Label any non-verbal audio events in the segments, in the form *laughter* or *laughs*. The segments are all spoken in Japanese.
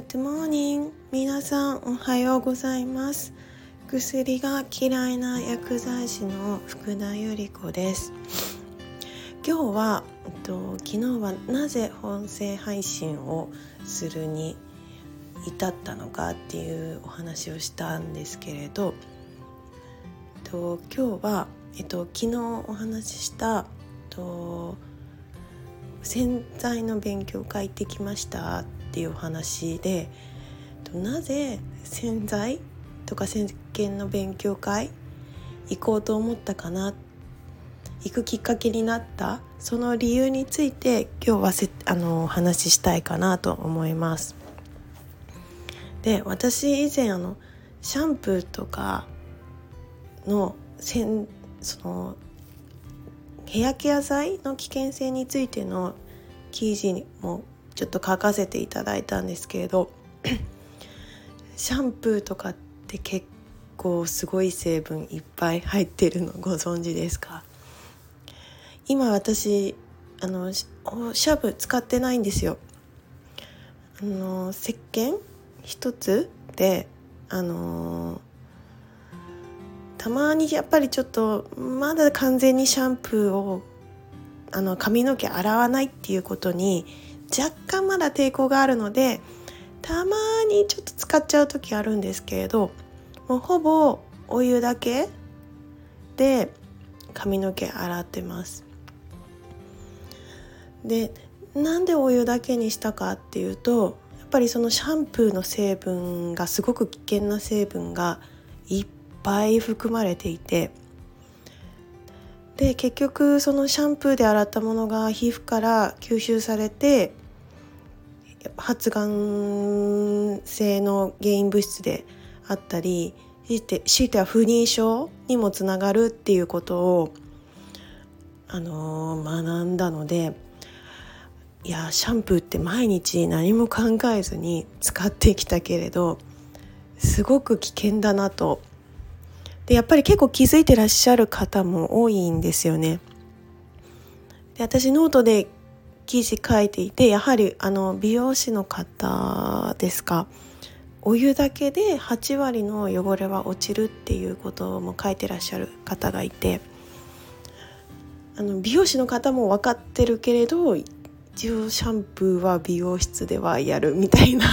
Good morning. 皆さんおはようございます。薬が嫌いな薬剤師の福田由里子です。今日は、えっと、昨日はなぜ音声配信をするに至ったのかっていうお話をしたんですけれど、えっと、今日は、えっと、昨日お話しした、えっと、洗剤の勉強会行ってきましたっていうお話でなぜ洗剤とか石鹸の勉強会行こうと思ったかな行くきっかけになったその理由について今日はせあのお話ししたいかなと思います。で私以前あのシャンプーとかのせんそのヘアケア剤の危険性についての記事もちょっと書かせていただいたんですけれど *coughs* シャンプーとかって結構すごい成分いっぱい入ってるのご存知ですか？今私あのシャブ使ってないんですよ。あの石鹸？一つであのたまにやっぱりちょっとまだ完全にシャンプーをあの髪の毛洗わないっていうことに若干まだ抵抗があるのでたまにちょっと使っちゃう時あるんですけれどもうほぼお湯だけで髪の毛洗ってます。でなんでお湯だけにしたかっていうとやっぱりそのシャンプーの成分がすごく危険な成分がいっぱい含まれていてで結局そのシャンプーで洗ったものが皮膚から吸収されて発がん性の原因物質であったり強いては不妊症にもつながるっていうことを、あのー、学んだのでいやシャンプーって毎日何も考えずに使ってきたけれどすごく危険だなとでやっぱり結構気づいてらっしゃる方も多いんですよね。で私ノートで記事書いていてやはりあの美容師の方ですかお湯だけで8割の汚れは落ちるっていうことも書いてらっしゃる方がいてあの美容師の方も分かってるけれど一応シャンプーは美容室ではやるみたいな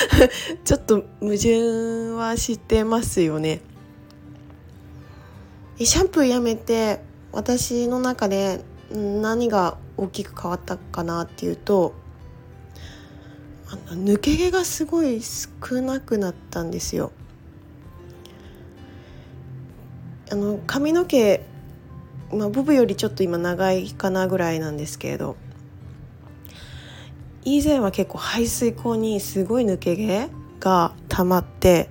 *laughs* ちょっと矛盾は知ってますよね。シャンプーやめて私の中で何が大きく変わったかなっていうとあの抜け毛がすごい少なくなったんですよ。あの髪の毛、まあ、ボブよりちょっと今長いかなぐらいなんですけれど以前は結構排水口にすごい抜け毛が溜まって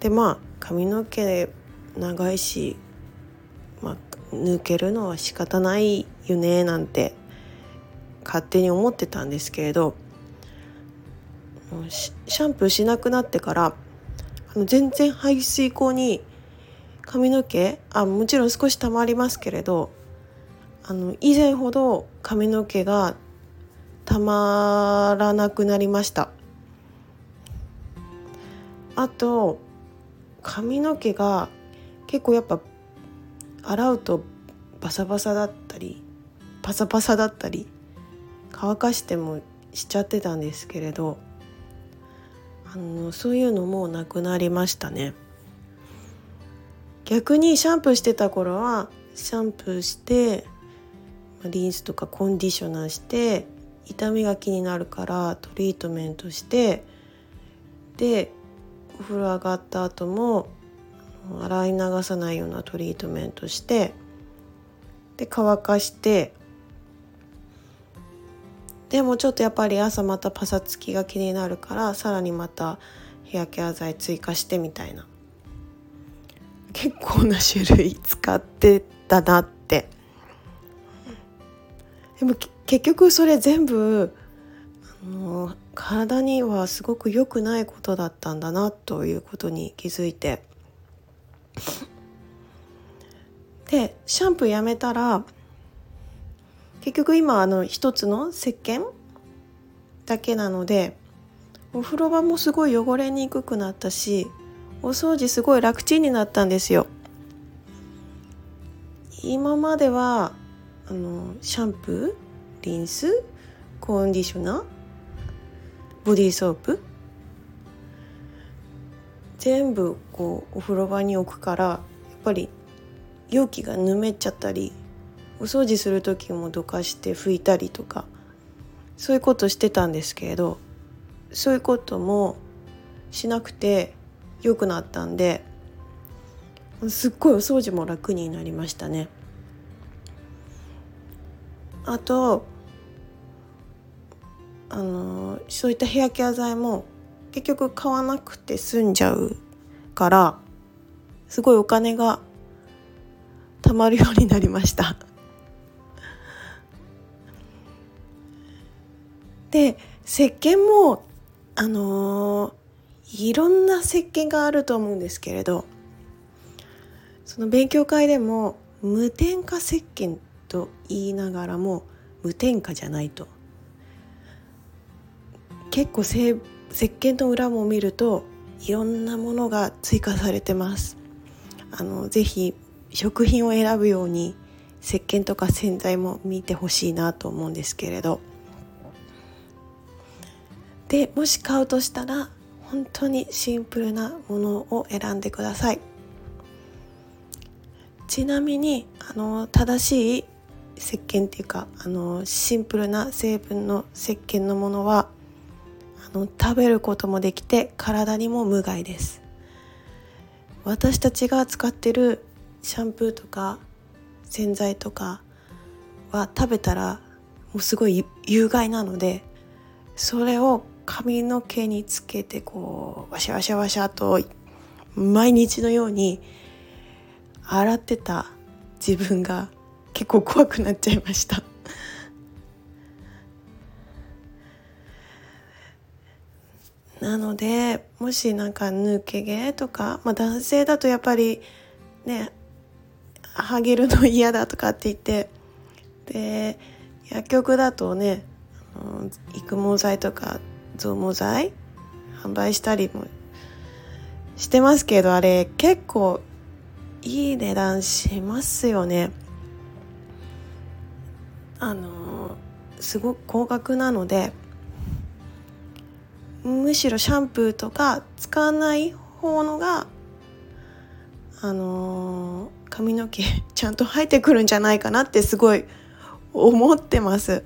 でまあ髪の毛長いし、まあ、抜けるのは仕方ないよねなんて勝手に思ってたんですけれどシャンプーしなくなってからあの全然排水口に髪の毛あもちろん少し溜まりますけれどあの以前ほど髪の毛がたまらなくなりました。あと髪の毛が結構やっぱ洗うとバサバサだったりパサパサだったり乾かしてもしちゃってたんですけれどあのそういうのもなくなりましたね。逆にシャンプーしてた頃はシャンプーしてリンスとかコンディショナーして痛みが気になるからトリートメントしてでお風呂上がった後も洗い流さないようなトリートメントしてで乾かしてでもちょっとやっぱり朝またパサつきが気になるからさらにまたヘアケア剤追加してみたいな。結構な種類使ってたなって。でも結局それ全部あの体にはすごく良くないことだったんだなということに気づいて。でシャンプーやめたら結局今あの一つの石鹸だけなのでお風呂場もすごい汚れにくくなったしお掃除すごい楽ちんになったんですよ。今まではあのシャンプーリンスコンディショナーボディーソープ全部こうお風呂場に置くからやっぱり容器がぬめっちゃったりお掃除する時もどかして拭いたりとかそういうことしてたんですけれどそういうこともしなくて良くなったんですっごいお掃除も楽になりましたね。あとあのそういったヘアケア剤も結局買わなくて済んじゃうからすごいお金が貯まるようになりましたで石鹸もあのー、いろんな石鹸があると思うんですけれどその勉強会でも無添加石鹸と言いながらも無添加じゃないと。結構石鹸の裏も見るといろんなものが追加されてます。あのぜひ食品を選ぶように石鹸とか洗剤も見てほしいなと思うんですけれど。でもし買うとしたら本当にシンプルなものを選んでください。ちなみにあの正しい石鹸っていうかあのシンプルな成分の石鹸のものはあの食べることもできて体にも無害です。私たちが使ってるシャンプーとか洗剤とかは食べたらもうすごい有害なのでそれを髪の毛につけてこうワシャワシャワシャと毎日のように洗ってた自分が結構怖くなっちゃいました。なのでもしなんか抜け毛とか、まあ、男性だとやっぱりねハゲるの嫌だとかって言ってで薬局だとね育毛剤とか増毛剤？販売したりもしてますけどあれ結構いい値段しますよね。あのすごく高額なのでむしろシャンプーとか使わない方のがあの、髪の毛 *laughs* ちゃんと生えてくるんじゃないかなってすごい思ってます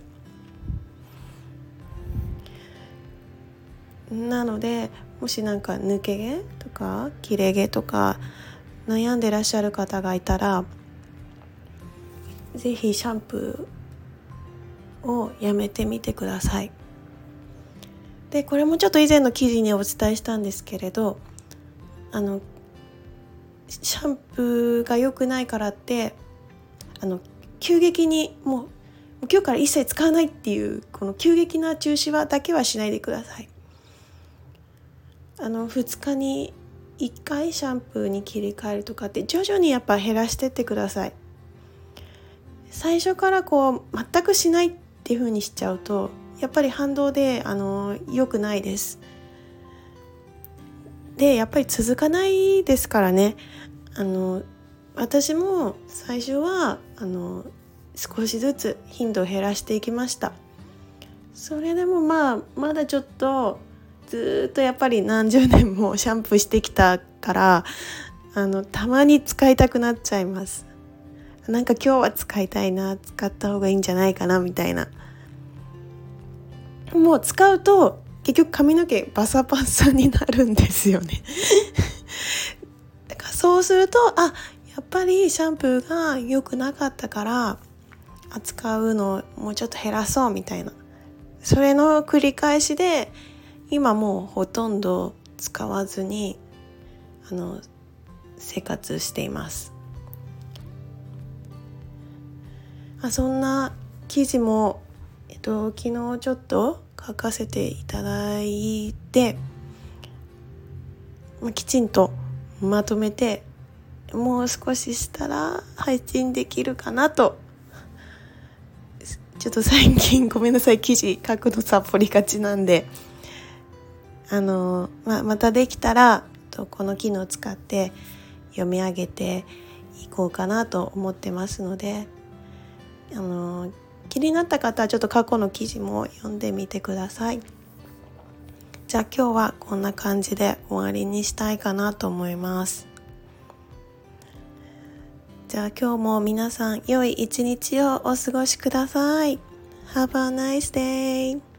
なのでもしなんか抜け毛とか切れ毛とか悩んでらっしゃる方がいたら是非シャンプーをやめてみてください。でこれもちょっと以前の記事にお伝えしたんですけれどあのシャンプーが良くないからってあの急激にもう今日から一切使わないっていうこの急激な中止はだけはしないでください。あの2日に1回シャンプーに切り替えるとかって徐々にやっぱ減らしてってください。最初からこう全くしないっていう風にしちゃうとやっぱり反動であの良くないです。でやっぱり続かないですからねあの私も最初はあの少しずつ頻度を減らしていきましたそれでもまあまだちょっとずっとやっぱり何十年もシャンプーしてきたからあのたまに使いたくなっちゃいます。なんか今日は使いたいな使った方がいいんじゃないかなみたいな。もう使うと結局髪の毛バサバサになるんですよね。*laughs* だからそうするとあやっぱりシャンプーが良くなかったから扱うのをもうちょっと減らそうみたいな。それの繰り返しで今もうほとんど使わずにあの生活しています。あそんな記事もえっと昨日ちょっと書かせていただいて、まあ、きちんとまとめてもう少ししたら配信できるかなと。ちょっと最近ごめんなさい記事書くのさっぽりがちなんで。あの、ままたできたらこの機能を使って読み上げていこうかなと思ってますのであの気になった方はちょっと過去の記事も読んでみてください。じゃあ今日はこんな感じで終わりにしたいかなと思います。じゃあ今日も皆さん良い一日をお過ごしください。Have a nice day!